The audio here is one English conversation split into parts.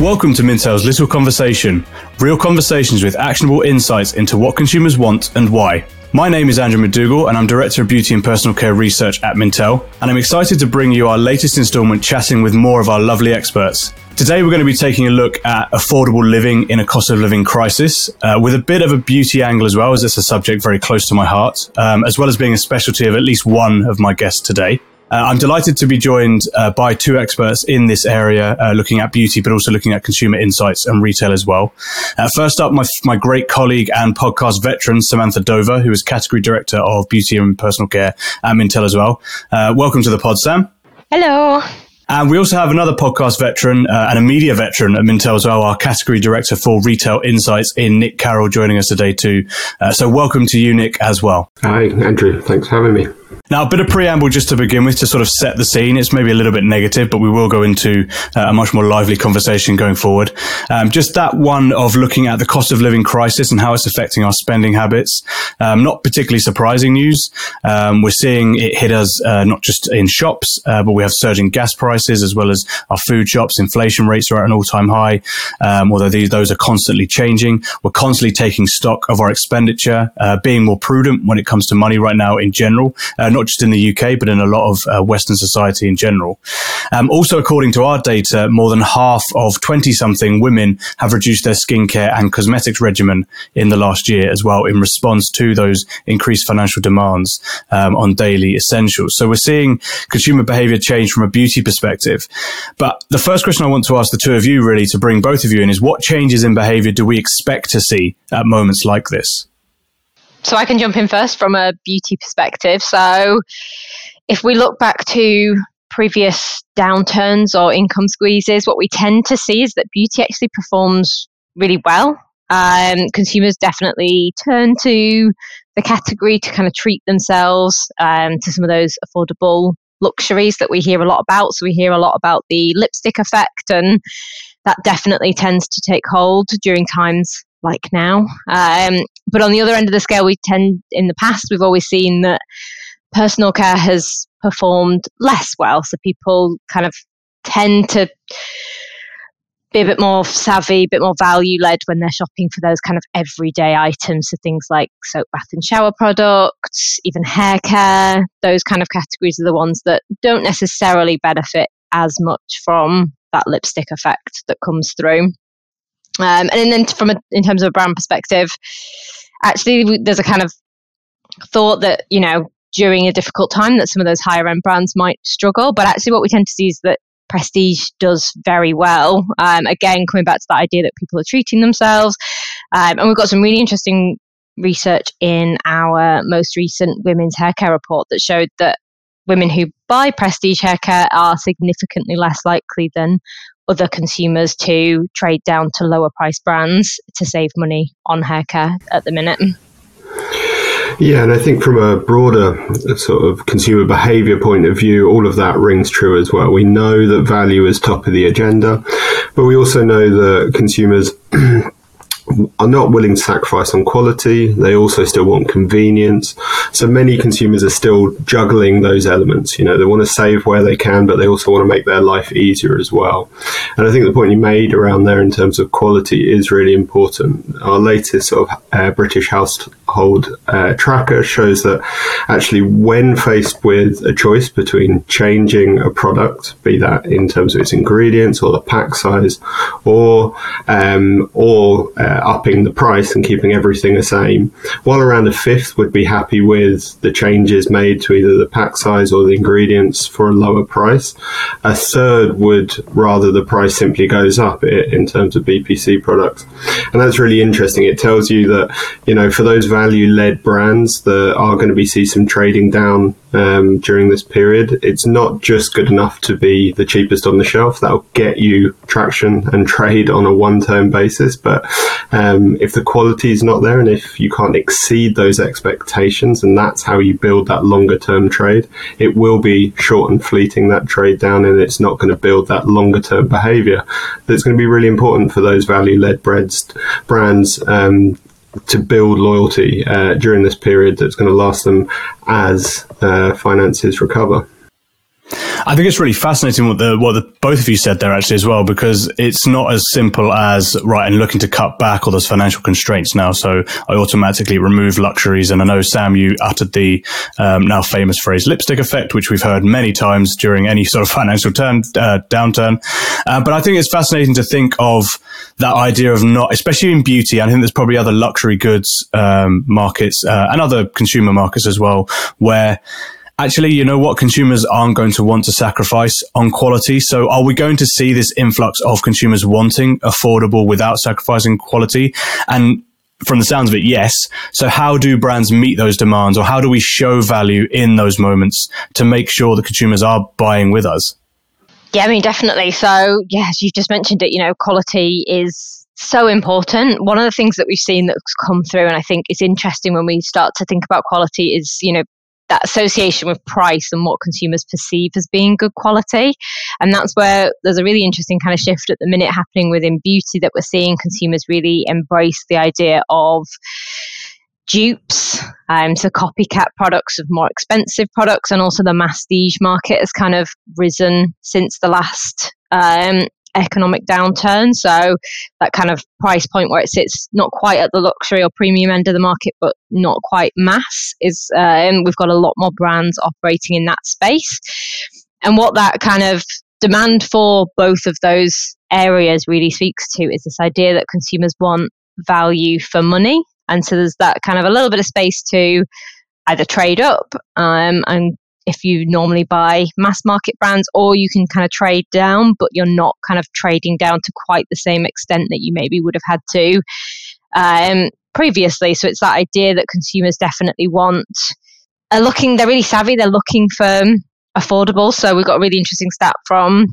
Welcome to Mintel's Little Conversation, real conversations with actionable insights into what consumers want and why. My name is Andrew McDougall, and I'm Director of Beauty and Personal Care Research at Mintel, and I'm excited to bring you our latest installment chatting with more of our lovely experts. Today, we're going to be taking a look at affordable living in a cost of living crisis, uh, with a bit of a beauty angle as well, as it's a subject very close to my heart, um, as well as being a specialty of at least one of my guests today. Uh, I'm delighted to be joined uh, by two experts in this area, uh, looking at beauty, but also looking at consumer insights and retail as well. Uh, first up, my, my great colleague and podcast veteran, Samantha Dover, who is category director of beauty and personal care at Mintel as well. Uh, welcome to the pod, Sam. Hello. And we also have another podcast veteran uh, and a media veteran at Mintel as well, our category director for retail insights in Nick Carroll joining us today too. so welcome to you, Nick, as well. Hi, Andrew. Thanks for having me. Now, a bit of preamble just to begin with to sort of set the scene. It's maybe a little bit negative, but we will go into uh, a much more lively conversation going forward. Um, just that one of looking at the cost of living crisis and how it's affecting our spending habits. Um, not particularly surprising news. Um, we're seeing it hit us uh, not just in shops, uh, but we have surging gas prices as well as our food shops. Inflation rates are at an all-time high, um, although these, those are constantly changing. We're constantly taking stock of our expenditure, uh, being more prudent when it comes to money right now in general uh, not just in the UK, but in a lot of uh, Western society in general. Um, also, according to our data, more than half of 20 something women have reduced their skincare and cosmetics regimen in the last year as well in response to those increased financial demands um, on daily essentials. So we're seeing consumer behavior change from a beauty perspective. But the first question I want to ask the two of you really to bring both of you in is what changes in behavior do we expect to see at moments like this? So I can jump in first from a beauty perspective. So if we look back to previous downturns or income squeezes, what we tend to see is that beauty actually performs really well. Um, consumers definitely turn to the category to kind of treat themselves um, to some of those affordable luxuries that we hear a lot about. So we hear a lot about the lipstick effect, and that definitely tends to take hold during times like now. Um, but on the other end of the scale, we tend, in the past, we've always seen that personal care has performed less well. So people kind of tend to be a bit more savvy, a bit more value led when they're shopping for those kind of everyday items. So things like soap, bath, and shower products, even hair care. Those kind of categories are the ones that don't necessarily benefit as much from that lipstick effect that comes through. Um, and then from a, in terms of a brand perspective, actually there's a kind of thought that you know during a difficult time that some of those higher end brands might struggle, but actually what we tend to see is that prestige does very well. Um, again, coming back to that idea that people are treating themselves, um, and we've got some really interesting research in our most recent women's hair care report that showed that women who buy prestige hair care are significantly less likely than other consumers to trade down to lower price brands to save money on hair care at the minute. Yeah, and I think from a broader sort of consumer behavior point of view, all of that rings true as well. We know that value is top of the agenda, but we also know that consumers are not willing to sacrifice on quality. They also still want convenience. So many consumers are still juggling those elements. You know, they want to save where they can, but they also want to make their life easier as well. And I think the point you made around there in terms of quality is really important. Our latest sort of uh, British household uh, tracker shows that actually, when faced with a choice between changing a product, be that in terms of its ingredients or the pack size, or um, or uh, upping the price and keeping everything the same, while around a fifth would be happy with the changes made to either the pack size or the ingredients for a lower price. A third would rather the price simply goes up in terms of BPC products. And that's really interesting. It tells you that, you know, for those value led brands that are going to be see some trading down um, during this period. It's not just good enough to be the cheapest on the shelf. That'll get you traction and trade on a one term basis. But um, if the quality is not there and if you can't exceed those expectations, and that's how you build that longer term trade, it will be short and fleeting that trade down and it's not going to build that longer term behavior that's going to be really important for those value led brands um, to build loyalty uh, during this period that's going to last them as uh, finances recover. I think it's really fascinating what the what the, both of you said there actually as well because it's not as simple as right and looking to cut back all those financial constraints now. So I automatically remove luxuries, and I know Sam, you uttered the um, now famous phrase "lipstick effect," which we've heard many times during any sort of financial turn uh, downturn. Uh, but I think it's fascinating to think of that idea of not, especially in beauty. I think there's probably other luxury goods um, markets uh, and other consumer markets as well where actually, you know what? Consumers aren't going to want to sacrifice on quality. So are we going to see this influx of consumers wanting affordable without sacrificing quality? And from the sounds of it, yes. So how do brands meet those demands or how do we show value in those moments to make sure that consumers are buying with us? Yeah, I mean, definitely. So, yes, you've just mentioned it, you know, quality is so important. One of the things that we've seen that's come through, and I think is interesting when we start to think about quality, is, you know, that association with price and what consumers perceive as being good quality. And that's where there's a really interesting kind of shift at the minute happening within beauty that we're seeing consumers really embrace the idea of dupes, um, so copycat products of more expensive products, and also the masstige market has kind of risen since the last um, economic downturn. So that kind of price point where it sits not quite at the luxury or premium end of the market, but not quite mass is, uh, and we've got a lot more brands operating in that space. And what that kind of demand for both of those areas really speaks to is this idea that consumers want value for money. And so there's that kind of a little bit of space to either trade up um, and if you normally buy mass market brands, or you can kind of trade down, but you're not kind of trading down to quite the same extent that you maybe would have had to um, previously. So it's that idea that consumers definitely want. Are looking, they're really savvy. They're looking for affordable. So we've got a really interesting stat from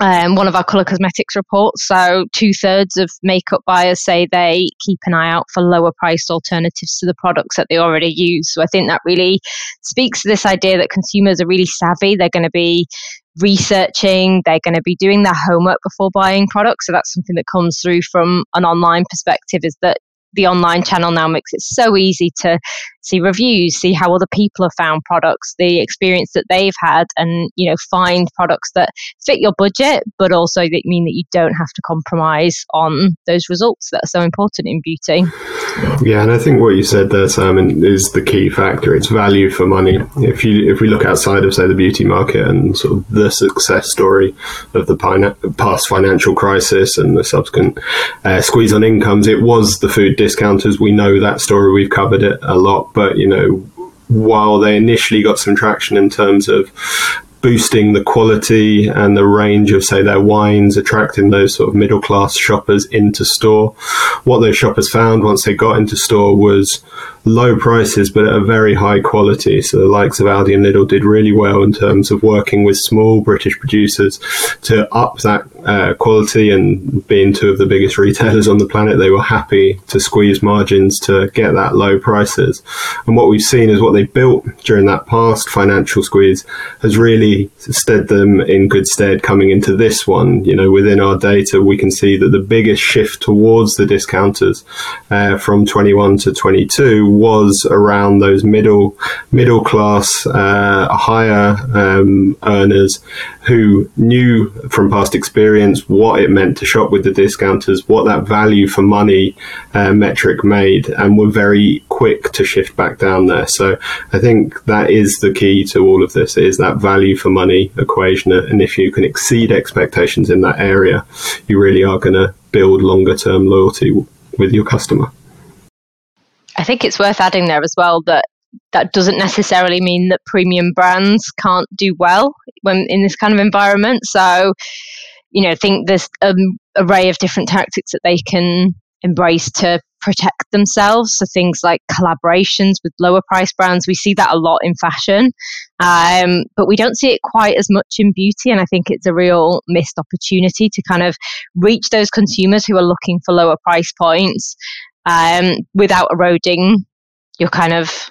um, one of our colour cosmetics reports. So, two thirds of makeup buyers say they keep an eye out for lower priced alternatives to the products that they already use. So, I think that really speaks to this idea that consumers are really savvy. They're going to be researching, they're going to be doing their homework before buying products. So, that's something that comes through from an online perspective is that the online channel now makes it so easy to see reviews, see how other people have found products, the experience that they've had, and you know find products that fit your budget, but also that mean that you don't have to compromise on those results that are so important in beauty. Yeah, and I think what you said there, Simon, is the key factor. It's value for money. If you if we look outside of say the beauty market and sort of the success story of the past financial crisis and the subsequent uh, squeeze on incomes, it was the food discounters. We know that story. We've covered it a lot but you know, while they initially got some traction in terms of boosting the quality and the range of, say, their wines, attracting those sort of middle class shoppers into store. What those shoppers found once they got into store was low prices, but at a very high quality. So the likes of Aldi and Lidl did really well in terms of working with small British producers to up that uh, quality and being two of the biggest retailers on the planet, they were happy to squeeze margins to get that low prices. And what we've seen is what they built during that past financial squeeze has really stead them in good stead coming into this one. You know, within our data, we can see that the biggest shift towards the discounters uh, from 21 to 22 was around those middle middle class, uh, higher um, earners who knew from past experience what it meant to shop with the discounters, what that value for money uh, metric made, and were very quick to shift back down there. So I think that is the key to all of this: is that value for money equation, and if you can exceed expectations in that area, you really are going to build longer term loyalty with your customer. I think it's worth adding there as well that that doesn't necessarily mean that premium brands can't do well when in this kind of environment. So, you know, think there's an array of different tactics that they can embrace to protect themselves. So things like collaborations with lower price brands, we see that a lot in fashion, um, but we don't see it quite as much in beauty. And I think it's a real missed opportunity to kind of reach those consumers who are looking for lower price points um, without eroding your kind of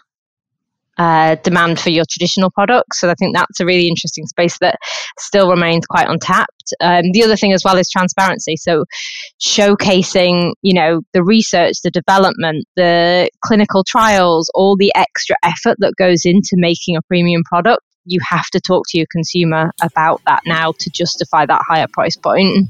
uh, demand for your traditional products. So I think that's a really interesting space that still remains quite untapped. Um, the other thing as well is transparency. So showcasing, you know, the research, the development, the clinical trials, all the extra effort that goes into making a premium product you have to talk to your consumer about that now to justify that higher price point.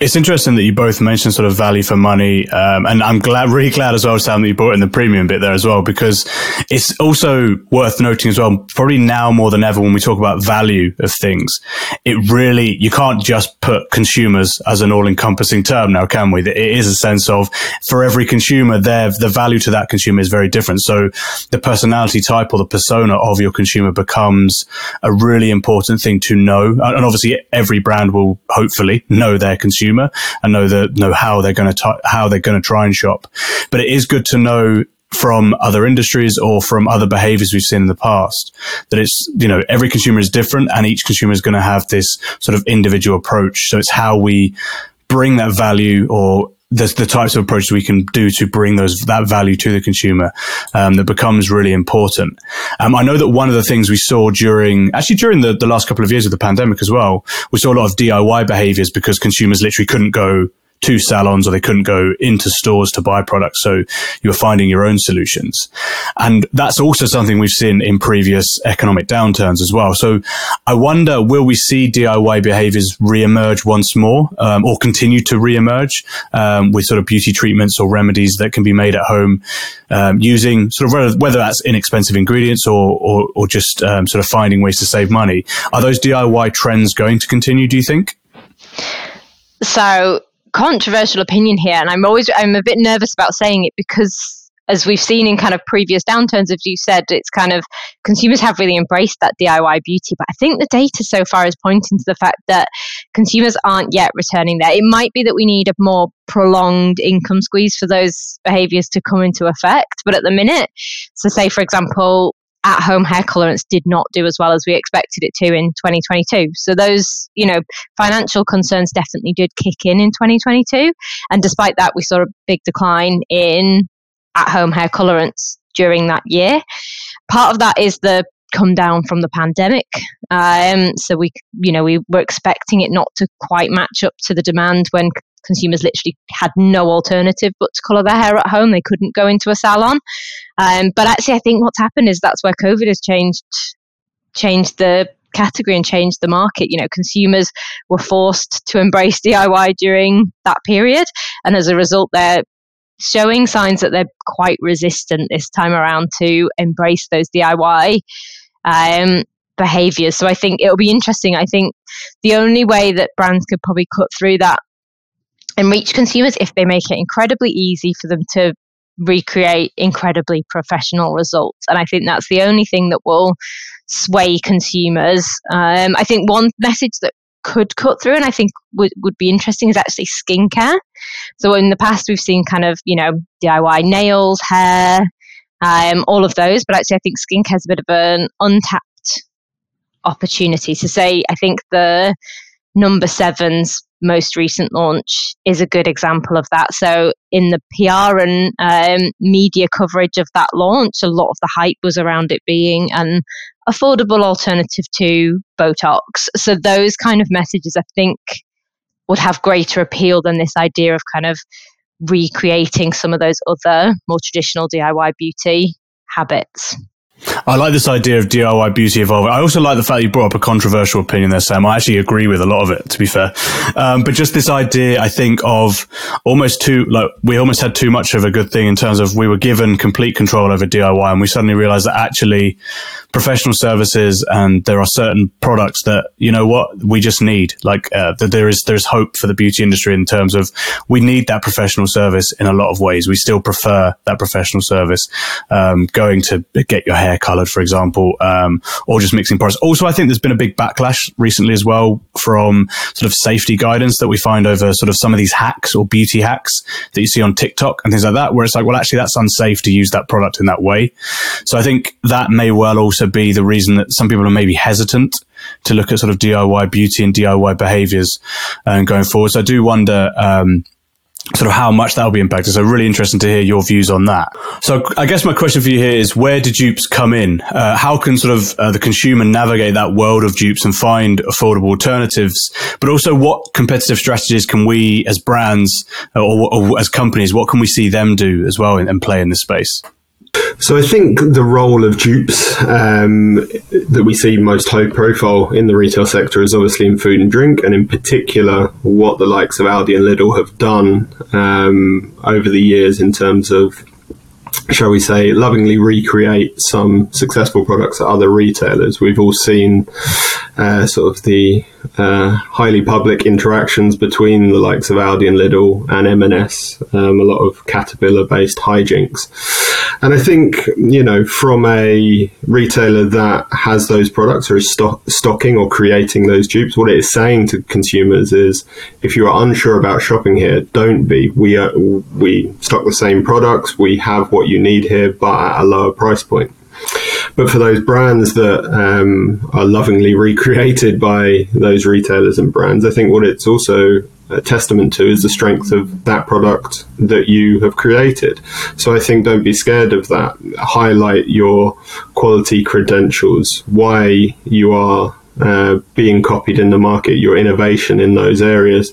It's interesting that you both mentioned sort of value for money, um, and I'm glad, really glad as well, Sam, that you brought in the premium bit there as well, because it's also worth noting as well. Probably now more than ever, when we talk about value of things, it really you can't just put consumers as an all-encompassing term now, can we? It is a sense of for every consumer, there the value to that consumer is very different. So the personality type or the persona of your consumer becomes a really important thing to know, and obviously every brand will hopefully know their consumer and know the know how they're going to how they're going to try and shop. But it is good to know from other industries or from other behaviors we've seen in the past that it's you know every consumer is different and each consumer is going to have this sort of individual approach so it's how we bring that value or the, the types of approaches we can do to bring those that value to the consumer um, that becomes really important. Um, I know that one of the things we saw during actually during the, the last couple of years of the pandemic as well, we saw a lot of DIY behaviors because consumers literally couldn't go to salons or they couldn't go into stores to buy products. So you were finding your own solutions. And that's also something we've seen in previous economic downturns as well. So I wonder, will we see DIY behaviors reemerge once more um, or continue to reemerge um, with sort of beauty treatments or remedies that can be made at home um, using sort of whether, that's inexpensive ingredients or, or, or just um, sort of finding ways to save money. Are those DIY trends going to continue, do you think? So controversial opinion here, and I'm always I'm a bit nervous about saying it because as we've seen in kind of previous downturns, as you said, it's kind of consumers have really embraced that DIY beauty. But I think the data so far is pointing to the fact that consumers aren't yet returning there. It might be that we need a more prolonged income squeeze for those behaviors to come into effect. But at the minute, so say, for example, at home hair colorants did not do as well as we expected it to in 2022. So those, you know, financial concerns definitely did kick in in 2022. And despite that, we saw a big decline in at home hair colorants during that year. Part of that is the come down from the pandemic. Um, so we, you know, we were expecting it not to quite match up to the demand when consumers literally had no alternative but to colour their hair at home. They couldn't go into a salon. Um, but actually, I think what's happened is that's where COVID has changed changed the category and changed the market. You know, consumers were forced to embrace DIY during that period, and as a result, they're showing signs that they're quite resistant this time around to embrace those DIY um, behaviors. So I think it'll be interesting. I think the only way that brands could probably cut through that and reach consumers if they make it incredibly easy for them to recreate incredibly professional results. And I think that's the only thing that will sway consumers. Um, I think one message that could cut through and I think would, would be interesting is actually skincare. So in the past, we've seen kind of, you know, DIY nails, hair, um, all of those. But actually, I think skincare is a bit of an untapped opportunity. To say, I think the No7's most recent launch is a good example of that. So, in the PR and um, media coverage of that launch, a lot of the hype was around it being an affordable alternative to Botox. So, those kind of messages, I think, would have greater appeal than this idea of kind of recreating some of those other more traditional DIY beauty habits. I like this idea of DIY beauty evolving. I also like the fact you brought up a controversial opinion there, Sam. I actually agree with a lot of it, to be fair. Um, but just this idea, I think, of almost too, like, we almost had too much of a good thing in terms of we were given complete control over DIY and we suddenly realized that actually professional services and there are certain products that, you know what, we just need. Like, uh, that there is, there's hope for the beauty industry in terms of we need that professional service in a lot of ways. We still prefer that professional service, um, going to get your hair hair colored, for example, um, or just mixing products. Also, I think there's been a big backlash recently as well from sort of safety guidance that we find over sort of some of these hacks or beauty hacks that you see on TikTok and things like that, where it's like, well, actually, that's unsafe to use that product in that way. So I think that may well also be the reason that some people are maybe hesitant to look at sort of DIY beauty and DIY behaviors uh, going forward. So I do wonder, um, sort of how much that will be impacted. So really interesting to hear your views on that. So I guess my question for you here is where do dupes come in? Uh, how can sort of uh, the consumer navigate that world of dupes and find affordable alternatives? But also what competitive strategies can we as brands or, or as companies, what can we see them do as well and, and play in this space? So I think the role of dupes um, that we see most high profile in the retail sector is obviously in food and drink, and in particular what the likes of Aldi and Lidl have done um, over the years in terms of shall we say, lovingly recreate some successful products at other retailers. We've all seen uh, sort of the uh, highly public interactions between the likes of Aldi and Lidl and M&S, um, a lot of Caterpillar-based hijinks. And I think, you know, from a retailer that has those products or is stock- stocking or creating those dupes, what it is saying to consumers is if you are unsure about shopping here, don't be. We, are, we stock the same products, we have what you need here, but at a lower price point. But for those brands that um, are lovingly recreated by those retailers and brands, I think what it's also a testament to is the strength of that product that you have created. So I think don't be scared of that. Highlight your quality credentials, why you are uh, being copied in the market, your innovation in those areas.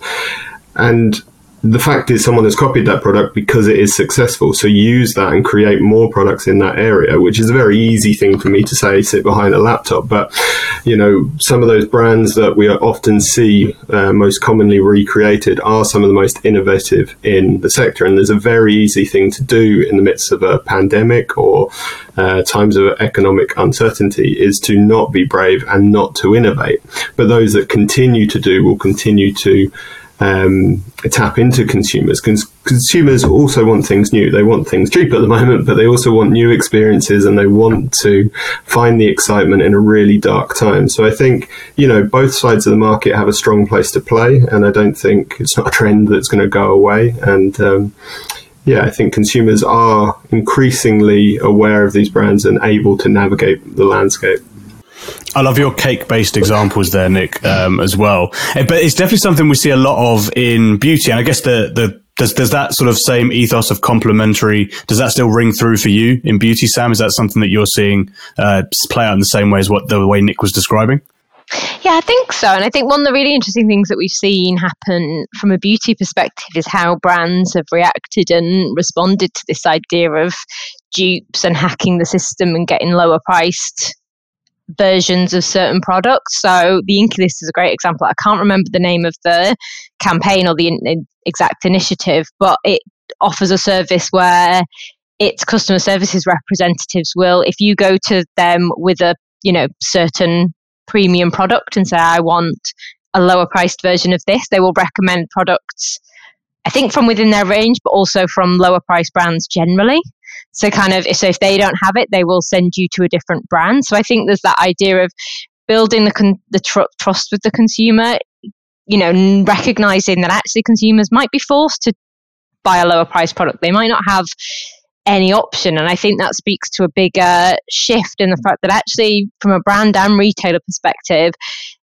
And the fact is someone has copied that product because it is successful. So use that and create more products in that area, which is a very easy thing for me to say, sit behind a laptop. But, you know, some of those brands that we often see uh, most commonly recreated are some of the most innovative in the sector. And there's a very easy thing to do in the midst of a pandemic or uh, times of economic uncertainty is to not be brave and not to innovate. But those that continue to do will continue to um, tap into consumers. Cons- consumers also want things new. They want things cheap at the moment, but they also want new experiences and they want to find the excitement in a really dark time. So I think, you know, both sides of the market have a strong place to play. And I don't think it's not a trend that's going to go away. And, um, yeah, I think consumers are increasingly aware of these brands and able to navigate the landscape. I love your cake based examples there, Nick, um, as well. Eh, but it's definitely something we see a lot of in beauty. And I guess the, the, does, does that sort of same ethos of complementary, does that still ring through for you in beauty, Sam? Is that something that you're seeing uh, play out in the same way as what the way Nick was describing? Yeah, I think so. And I think one of the really interesting things that we've seen happen from a beauty perspective is how brands have reacted and responded to this idea of dupes and hacking the system and getting lower priced versions of certain products. So the INKEY List is a great example. I can't remember the name of the campaign or the in, exact initiative, but it offers a service where its customer services representatives will, if you go to them with a you know certain premium product and say I want a lower priced version of this, they will recommend products. I think from within their range, but also from lower price brands generally. So kind of so if they don't have it, they will send you to a different brand. So I think there's that idea of building the con- the tr- trust with the consumer. You know, recognizing that actually consumers might be forced to buy a lower price product. They might not have any option. And I think that speaks to a bigger shift in the fact that actually, from a brand and retailer perspective,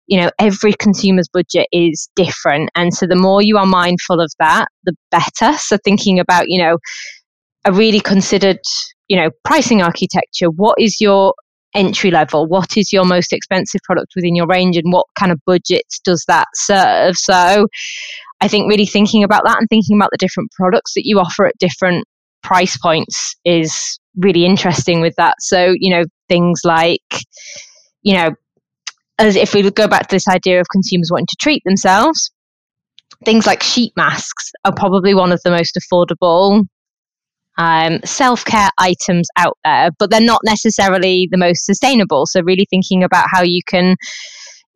you know, every consumer's budget is different. And so the more you are mindful of that, the better. So thinking about, you know, a really considered, you know, pricing architecture. What is your entry level? What is your most expensive product within your range, and what kind of budgets does that serve? So, I think really thinking about that and thinking about the different products that you offer at different price points is really interesting with that. So, you know, things like, you know, as if we go back to this idea of consumers wanting to treat themselves, things like sheet masks are probably one of the most affordable um, self care items out there, but they're not necessarily the most sustainable. So, really thinking about how you can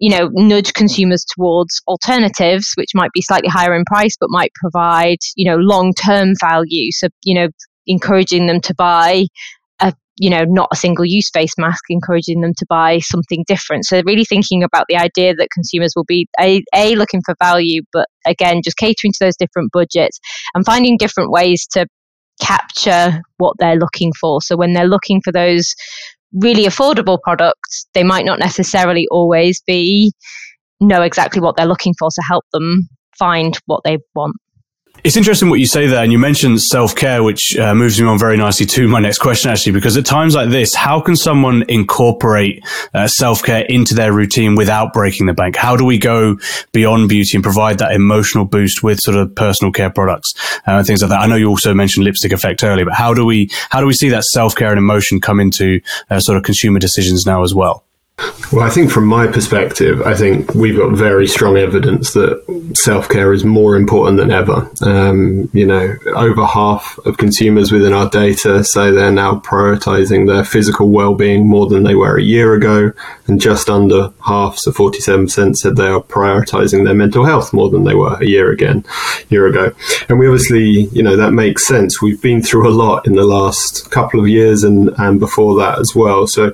you know, nudge consumers towards alternatives, which might be slightly higher in price, but might provide, you know, long term value. So, you know, encouraging them to buy a, you know, not a single use face mask, encouraging them to buy something different. So, really thinking about the idea that consumers will be a, a looking for value, but again, just catering to those different budgets and finding different ways to capture what they're looking for. So when they're looking for those really affordable products, they might not necessarily always be know exactly what they're looking for to help them find what they want. It's interesting what you say there, and you mentioned self care, which uh, moves me on very nicely to my next question, actually, because at times like this, how can someone incorporate uh, self care into their routine without breaking the bank? How do we go beyond beauty and provide that emotional boost with sort of personal care products uh, and things like that? I know you also mentioned lipstick effect earlier, but how do we how do we see that self care and emotion come into uh, sort of consumer decisions now as well? Well, I think from my perspective, I think we've got very strong evidence that self care is more important than ever. Um, you know, over half of consumers within our data say they're now prioritizing their physical well being more than they were a year ago, and just under half, so 47%, said they are prioritizing their mental health more than they were a year again, year ago. And we obviously, you know, that makes sense. We've been through a lot in the last couple of years and, and before that as well. So,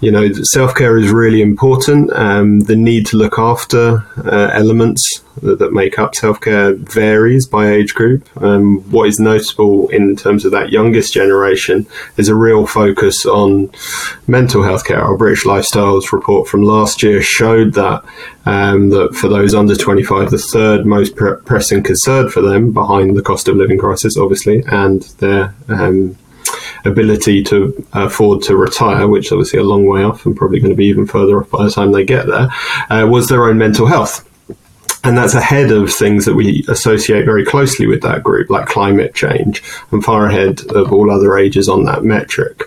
you know, self care is really important. Um, the need to look after uh, elements that, that, make up self care varies by age group. Um, what is notable in terms of that youngest generation is a real focus on mental health care. Our British Lifestyles report from last year showed that um, that for those under 25, the third most pre- pressing concern for them, behind the cost of living crisis, obviously, and their um, ability to afford to retire, which is obviously a long way off and probably going to be even further off by the time they get there, uh, was their own mental health. And that's ahead of things that we associate very closely with that group, like climate change, and far ahead of all other ages on that metric.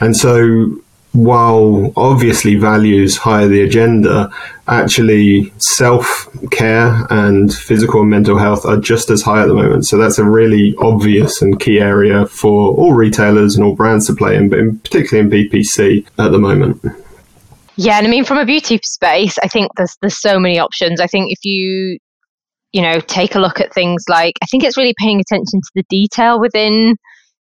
And so while obviously values higher the agenda, actually self care and physical and mental health are just as high at the moment. So that's a really obvious and key area for all retailers and all brands to play in, but in, particularly in BPC at the moment. Yeah, and I mean from a beauty space, I think there's there's so many options. I think if you you know take a look at things like I think it's really paying attention to the detail within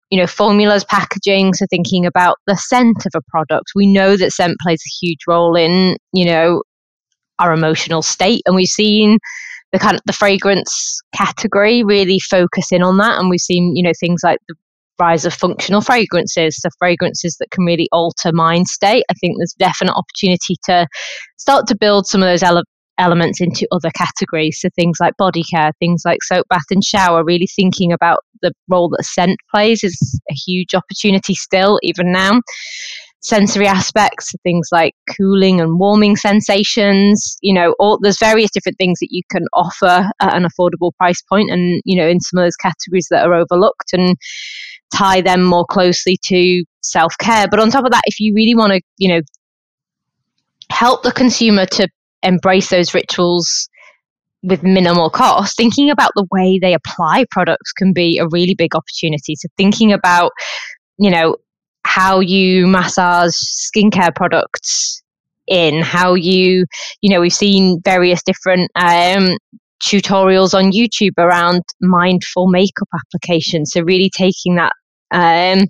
you know, formulas, packaging, so thinking about the scent of a product. We know that scent plays a huge role in, you know, our emotional state. And we've seen the kind of the fragrance category really focus in on that. And we've seen, you know, things like the rise of functional fragrances, so fragrances that can really alter mind state. I think there's definite opportunity to start to build some of those ele- elements into other categories. So things like body care, things like soap, bath, and shower, really thinking about the role that scent plays is a huge opportunity still, even now. Sensory aspects, things like cooling and warming sensations, you know, all, there's various different things that you can offer at an affordable price point and, you know, in some of those categories that are overlooked and tie them more closely to self care. But on top of that, if you really want to, you know, help the consumer to embrace those rituals with minimal cost, thinking about the way they apply products can be a really big opportunity. So thinking about, you know, how you massage skincare products in, how you, you know, we've seen various different um, tutorials on YouTube around mindful makeup applications. So really taking that um,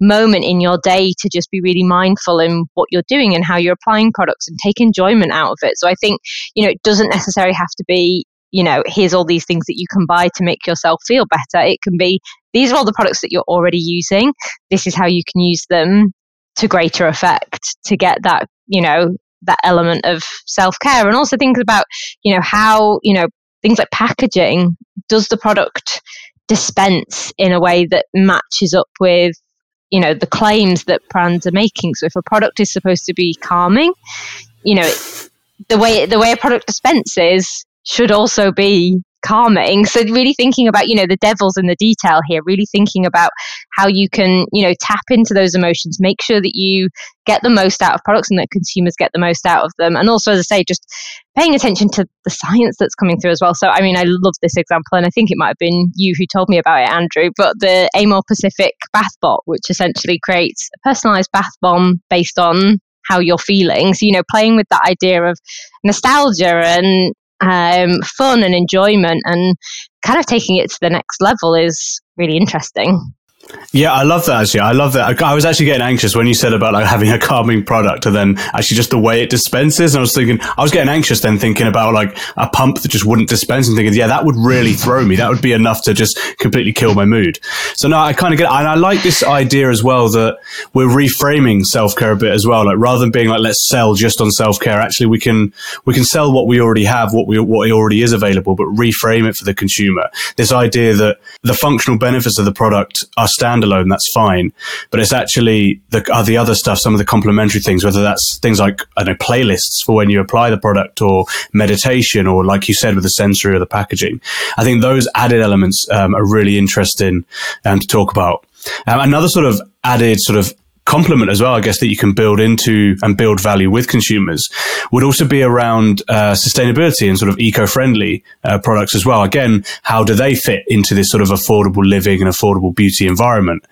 moment in your day to just be really mindful in what you're doing and how you're applying products and take enjoyment out of it. So I think, you know, it doesn't necessarily have to be, you know, here's all these things that you can buy to make yourself feel better. It can be, these are all the products that you're already using. This is how you can use them to greater effect to get that, you know, that element of self care. And also think about, you know, how, you know, things like packaging. Does the product dispense in a way that matches up with you know the claims that brands are making. So if a product is supposed to be calming you know the way the way a product dispenses should also be calming. So really thinking about, you know, the devil's in the detail here, really thinking about how you can, you know, tap into those emotions, make sure that you get the most out of products and that consumers get the most out of them. And also, as I say, just paying attention to the science that's coming through as well. So, I mean, I love this example, and I think it might have been you who told me about it, Andrew, but the Amorepacific bath bot, which essentially creates a personalized bath bomb based on how you're feeling. So, you know, playing with that idea of nostalgia and um, fun and enjoyment and kind of taking it to the next level is really interesting. Yeah, I love that actually. I love that. I was actually getting anxious when you said about like having a calming product and then actually just the way it dispenses. And I was thinking, I was getting anxious then thinking about like a pump that just wouldn't dispense and thinking, yeah, that would really throw me. That would be enough to just completely kill my mood. So now I kind of get, and I like this idea as well that we're reframing self care a bit as well. Like rather than being like, let's sell just on self care, actually we can, we can sell what we already have, what we, what already is available, but reframe it for the consumer. This idea that the functional benefits of the product are standalone. That's fine. But it's actually the, uh, the other stuff, some of the complementary things, whether that's things like, I know, playlists for when you apply the product or meditation or like you said with the sensory or the packaging. I think those added elements um, are really interesting um, to talk about. Um, another sort of added sort of complement as well, I guess, that you can build into and build value with consumers would also be around uh, sustainability and sort of eco-friendly uh, products as well. Again, how do they fit into this sort of affordable living and affordable beauty environment?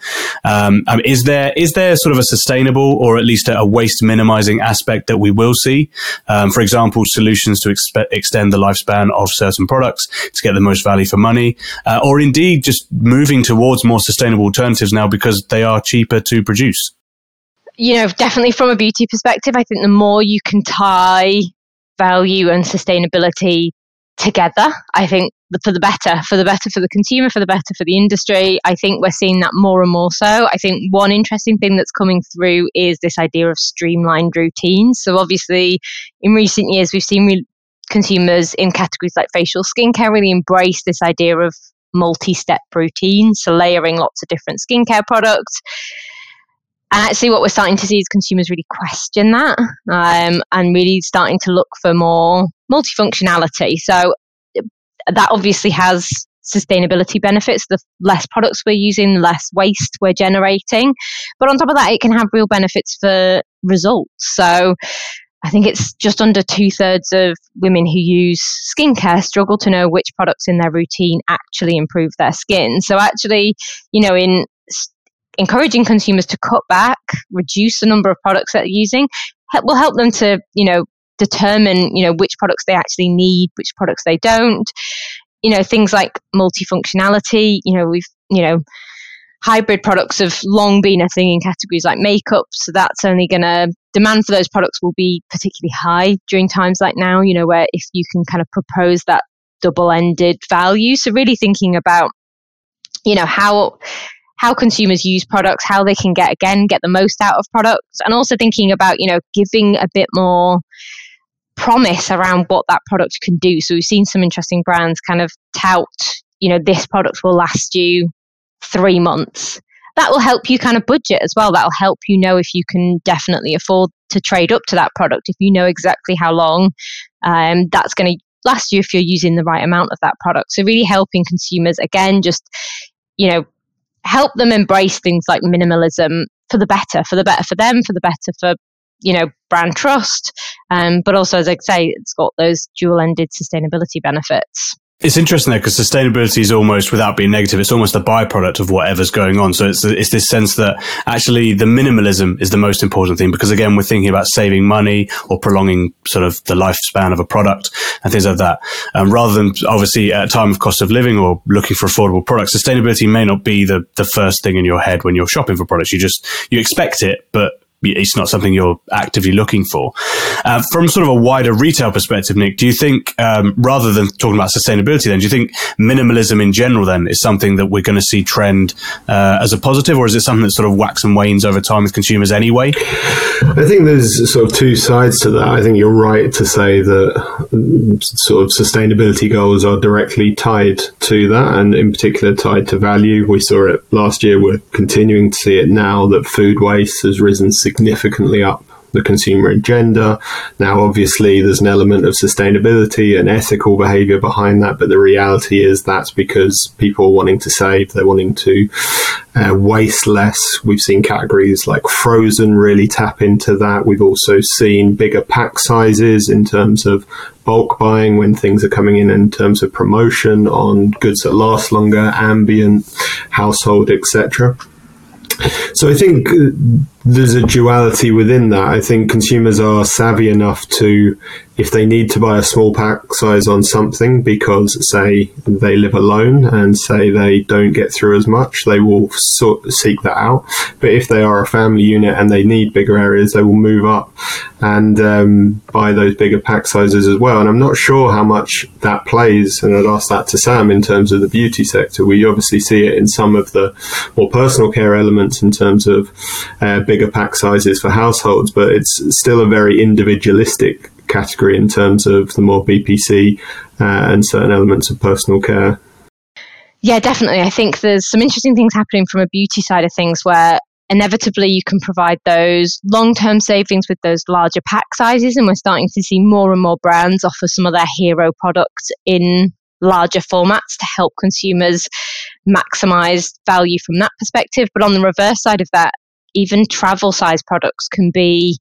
Um, mean, is there is there sort of a sustainable or at least a, a waste minimizing aspect that we will see? Um, for example, solutions to expe- extend the lifespan of certain products to get the most value for money, uh, or indeed just moving towards more sustainable alternatives now because they are cheaper to produce you know, definitely from a beauty perspective, I think the more you can tie value and sustainability together, I think for the better, for the better for the consumer, for the better for the industry. I think we're seeing that more and more so. I think one interesting thing that's coming through is this idea of streamlined routines. So, obviously, in recent years, we've seen re- consumers in categories like facial skincare really embrace this idea of multi step routines, so layering lots of different skincare products and actually, what we're starting to see is consumers really question that um, and really starting to look for more multifunctionality. So, that obviously has sustainability benefits. The less products we're using, the less waste we're generating. But on top of that, it can have real benefits for results. So, I think it's just under two thirds of women who use skincare struggle to know which products in their routine actually improve their skin. So, actually, you know, in encouraging consumers to cut back, reduce the number of products that they're using, will help them to, you know, determine, you know, which products they actually need, which products they don't. You know, things like multifunctionality, you know, we've, you know, hybrid products have long been a thing in categories like makeup. So that's only going to, demand for those products will be particularly high during times like now, you know, where if you can kind of propose that double ended value. So really thinking about, you know, how how consumers use products, how they can get again get the most out of products, and also thinking about you know giving a bit more promise around what that product can do. So we've seen some interesting brands kind of tout, you know, this product will last you three months. That will help you kind of budget as well. That'll help you know if you can definitely afford to trade up to that product. If you know exactly how long um, that's going to last you if you're using the right amount of that product. So really helping consumers again, just you know, help them embrace things like minimalism for the better, for the better for them, for the better for you know brand trust, um, but also as I say, it's got those dual-ended sustainability benefits. It's interesting there because sustainability is almost, without being negative, it's almost a byproduct of whatever's going on. So it's it's this sense that actually the minimalism is the most important thing because again we're thinking about saving money or prolonging sort of the lifespan of a product and things like that, um, rather than obviously at a time of cost of living or looking for affordable products. Sustainability may not be the the first thing in your head when you're shopping for products. You just you expect it, but it's not something you're actively looking for. Uh, from sort of a wider retail perspective, Nick, do you think, um, rather than talking about sustainability, then, do you think minimalism in general then is something that we're going to see trend uh, as a positive, or is it something that sort of wax and wanes over time with consumers anyway? I think there's sort of two sides to that. I think you're right to say that sort of sustainability goals are directly tied to that, and in particular tied to value. We saw it last year. We're continuing to see it now that food waste has risen significantly up the consumer agenda. Now, obviously, there's an element of sustainability and ethical behavior behind that, but the reality is that's because people are wanting to save, they're wanting to uh, waste less. We've seen categories like frozen really tap into that. We've also seen bigger pack sizes in terms of bulk buying when things are coming in in terms of promotion on goods that last longer, ambient, household, etc. So I think there's a duality within that. I think consumers are savvy enough to, if they need to buy a small pack size on something because, say, they live alone and say they don't get through as much, they will sort seek that out. But if they are a family unit and they need bigger areas, they will move up and um, buy those bigger pack sizes as well. And I'm not sure how much that plays. And I'd ask that to Sam in terms of the beauty sector. We obviously see it in some of the more personal care elements in terms of uh, bigger pack sizes for households, but it's still a very individualistic category in terms of the more BPC uh, and certain elements of personal care. Yeah, definitely. I think there's some interesting things happening from a beauty side of things where inevitably you can provide those long term savings with those larger pack sizes. And we're starting to see more and more brands offer some of their hero products in larger formats to help consumers maximize value from that perspective. But on the reverse side of that, even travel size products can be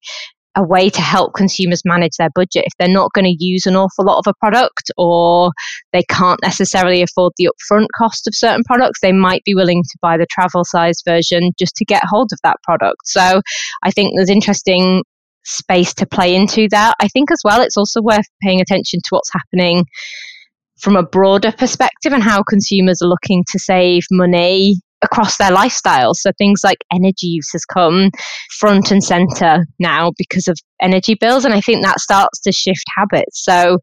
a way to help consumers manage their budget if they're not going to use an awful lot of a product or they can't necessarily afford the upfront cost of certain products they might be willing to buy the travel size version just to get hold of that product. So i think there's interesting space to play into that. I think as well it's also worth paying attention to what's happening from a broader perspective and how consumers are looking to save money across their lifestyles. So things like energy use has come front and center now because of energy bills. And I think that starts to shift habits. So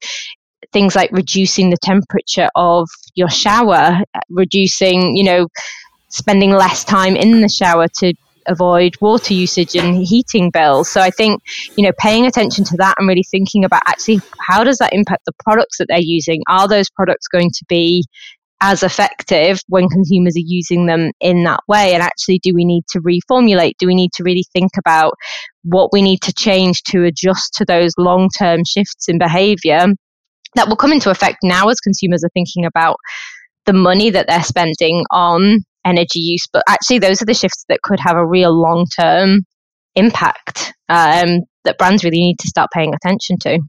things like reducing the temperature of your shower, reducing, you know, spending less time in the shower to avoid water usage and heating bills. So I think, you know, paying attention to that and really thinking about actually how does that impact the products that they're using? Are those products going to be as effective when consumers are using them in that way? And actually, do we need to reformulate? Do we need to really think about what we need to change to adjust to those long term shifts in behavior that will come into effect now as consumers are thinking about the money that they're spending on energy use? But actually, those are the shifts that could have a real long term impact um, that brands really need to start paying attention to.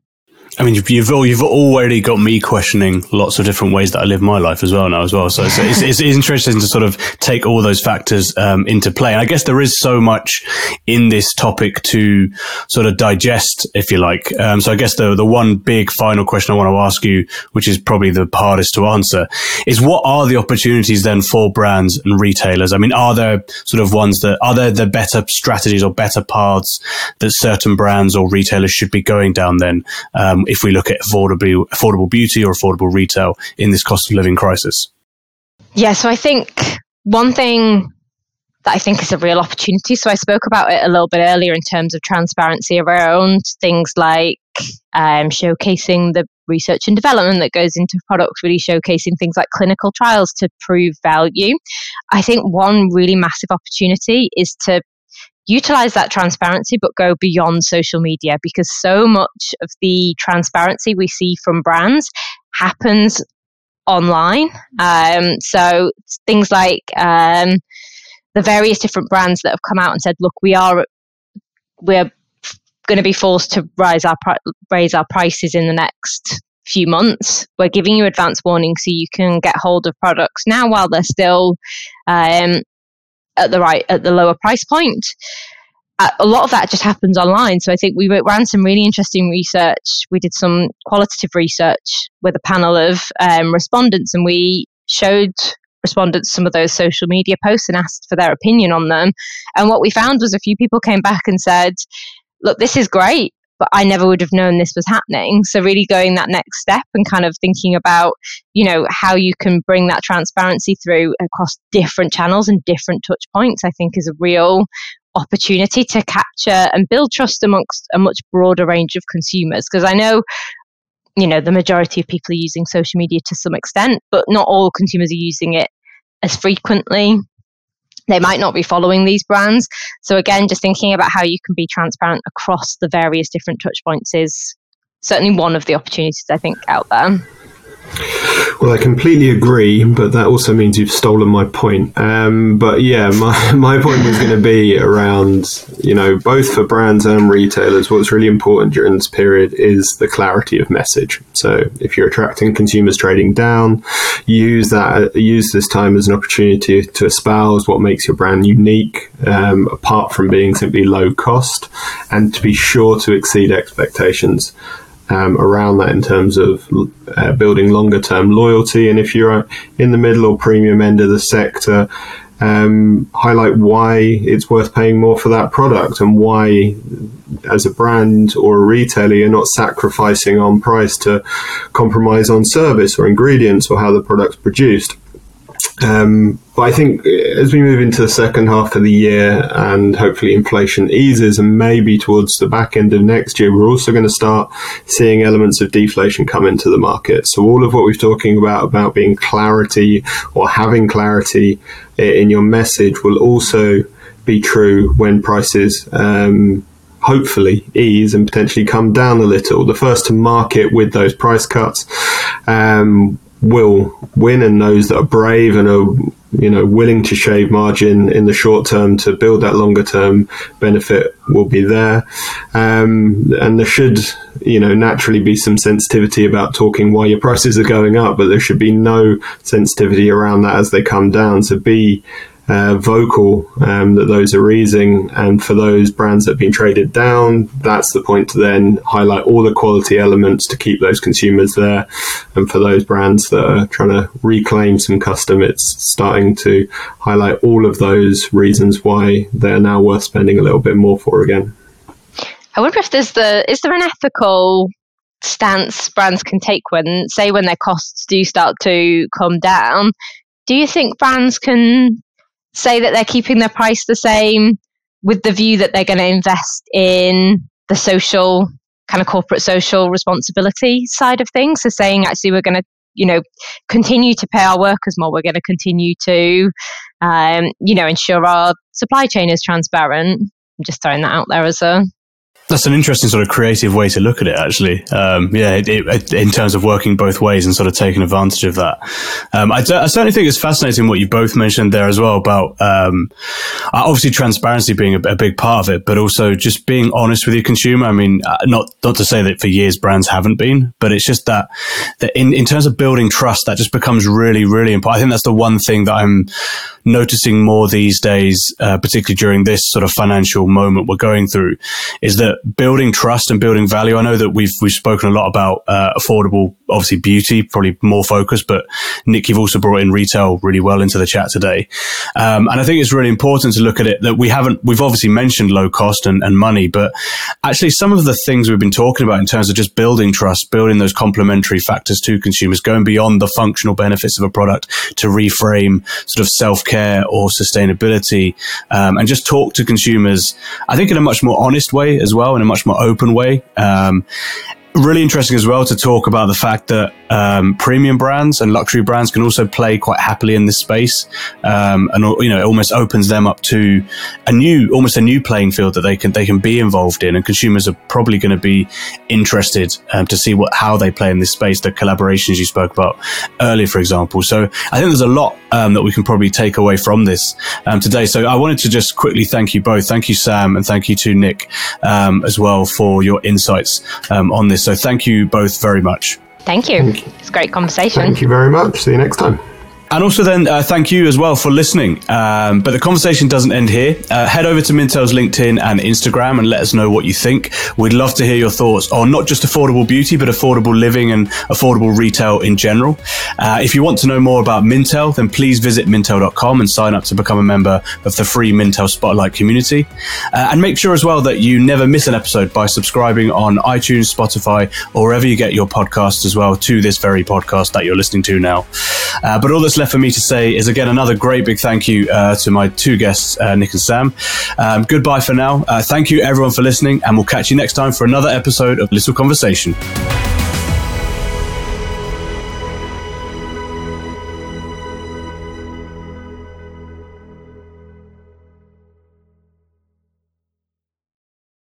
I mean, you've, you've you've already got me questioning lots of different ways that I live my life as well now as well. So it's, it's, it's interesting to sort of take all those factors um, into play. And I guess there is so much in this topic to sort of digest, if you like. Um, so I guess the the one big final question I want to ask you, which is probably the hardest to answer, is what are the opportunities then for brands and retailers? I mean, are there sort of ones that are there the better strategies or better paths that certain brands or retailers should be going down then? Um, if we look at affordable, affordable beauty or affordable retail in this cost of living crisis? Yeah, so I think one thing that I think is a real opportunity. So I spoke about it a little bit earlier in terms of transparency around things like um, showcasing the research and development that goes into products, really showcasing things like clinical trials to prove value. I think one really massive opportunity is to utilize that transparency but go beyond social media because so much of the transparency we see from brands happens online. Um, so things like um, the various different brands that have come out and said, "Look, we are we're going to be forced to rise our raise our prices in the next." few months we're giving you advance warning so you can get hold of products now while they're still um, at the right at the lower price point. Uh, a lot of that just happens online. So I think we ran some really interesting research. We did some qualitative research with a panel of um, respondents, and we showed respondents some of those social media posts and asked for their opinion on them. And what we found was a few people came back and said, "Look, this is great but I never would have known this was happening. So really going that next step and kind of thinking about, you know, how you can bring that transparency through across different channels and different touch points, I think is a real opportunity to capture and build trust amongst a much broader range of consumers. Because I know you know the majority of people are using social media to some extent but not all consumers are using it as frequently they might not be following these brands. So again, just thinking about how you can be transparent across the various different touch points is certainly one of the opportunities I think out there. Well, I completely agree, but that also means you've stolen my point. Um, but yeah, my, my point was going to be around, you know, both for brands and retailers, what's really important during this period is the clarity of message. So if you're attracting consumers trading down, use that, use this time as an opportunity to espouse what makes your brand unique, um, apart from being simply low cost, and to be sure to exceed expectations um, around that in terms of uh, building longer term loyalty. And if you're in the middle or premium end of the sector, um, highlight why it's worth paying more for that product and why, as a brand or a retailer, you're not sacrificing on price to compromise on service or ingredients or how the product's produced. Um, but I think as we move into the second half of the year and hopefully inflation eases and maybe towards the back end of next year, we're also going to start seeing elements of deflation come into the market. So all of what we're talking about, about being clarity or having clarity in your message will also be true when prices um, hopefully ease and potentially come down a little. The first to market with those price cuts um, will win, and those that are brave and are you know willing to shave margin in the short term to build that longer term benefit will be there. Um, and there should you know naturally be some sensitivity about talking why your prices are going up, but there should be no sensitivity around that as they come down. So be uh, vocal um, that those are easing. And for those brands that have been traded down, that's the point to then highlight all the quality elements to keep those consumers there. And for those brands that are trying to reclaim some custom, it's starting to highlight all of those reasons why they're now worth spending a little bit more for again. I wonder if there's the is there an ethical stance brands can take when say when their costs do start to come down do you think brands can say that they're keeping their price the same with the view that they're going to invest in the social kind of corporate social responsibility side of things. So saying actually we're going to you know continue to pay our workers more. We're going to continue to um, you know ensure our supply chain is transparent. I'm just throwing that out there as a that's an interesting sort of creative way to look at it, actually. Um, yeah, it, it, in terms of working both ways and sort of taking advantage of that. Um, I, I, certainly think it's fascinating what you both mentioned there as well about um, obviously transparency being a, a, big part of it, but also just being honest with your consumer. I mean, uh, not not to say that for years brands haven't been, but it's just that that in, in terms of building trust, that just becomes really, really important. I think that's the one thing that I'm noticing more these days, uh, particularly during this sort of financial moment we're going through, is that building trust and building value. I know that we've we've spoken a lot about uh, affordable, obviously beauty, probably more focused, but Nick, you've also brought in retail really well into the chat today, um, and I think it's really important to look at it that we haven't. We've obviously mentioned low cost and, and money, but actually some of the things we've been talking about in terms of just building trust, building those complementary factors to consumers, going beyond the functional benefits of a product to reframe sort of self care or sustainability, um, and just talk to consumers. I think in a much more honest way as well, in a much more open way. Um, really interesting as well to talk about the fact that um, premium brands and luxury brands can also play quite happily in this space, um, and you know it almost opens them up to a new, almost a new playing field that they can they can be involved in, and consumers are probably going to be interested um, to see what how they play in this space. The collaborations you spoke about earlier, for example. So I think there's a lot um, that we can probably take away from this um, today. So I wanted to just quickly thank you both. Thank you, Sam, and thank you to Nick um, as well for your insights on this. So thank you both very much. Thank you. Thank you. It's a great conversation. Thank you very much. See you next time. And also, then, uh, thank you as well for listening. Um, but the conversation doesn't end here. Uh, head over to Mintel's LinkedIn and Instagram and let us know what you think. We'd love to hear your thoughts on not just affordable beauty, but affordable living and affordable retail in general. Uh, if you want to know more about Mintel, then please visit mintel.com and sign up to become a member of the free Mintel Spotlight community. Uh, and make sure as well that you never miss an episode by subscribing on iTunes, Spotify, or wherever you get your podcasts as well to this very podcast that you're listening to now. Uh, but all that's left for me to say is again another great big thank you uh, to my two guests, uh, Nick and Sam. Um, goodbye for now. Uh, thank you everyone for listening, and we'll catch you next time for another episode of Little Conversation.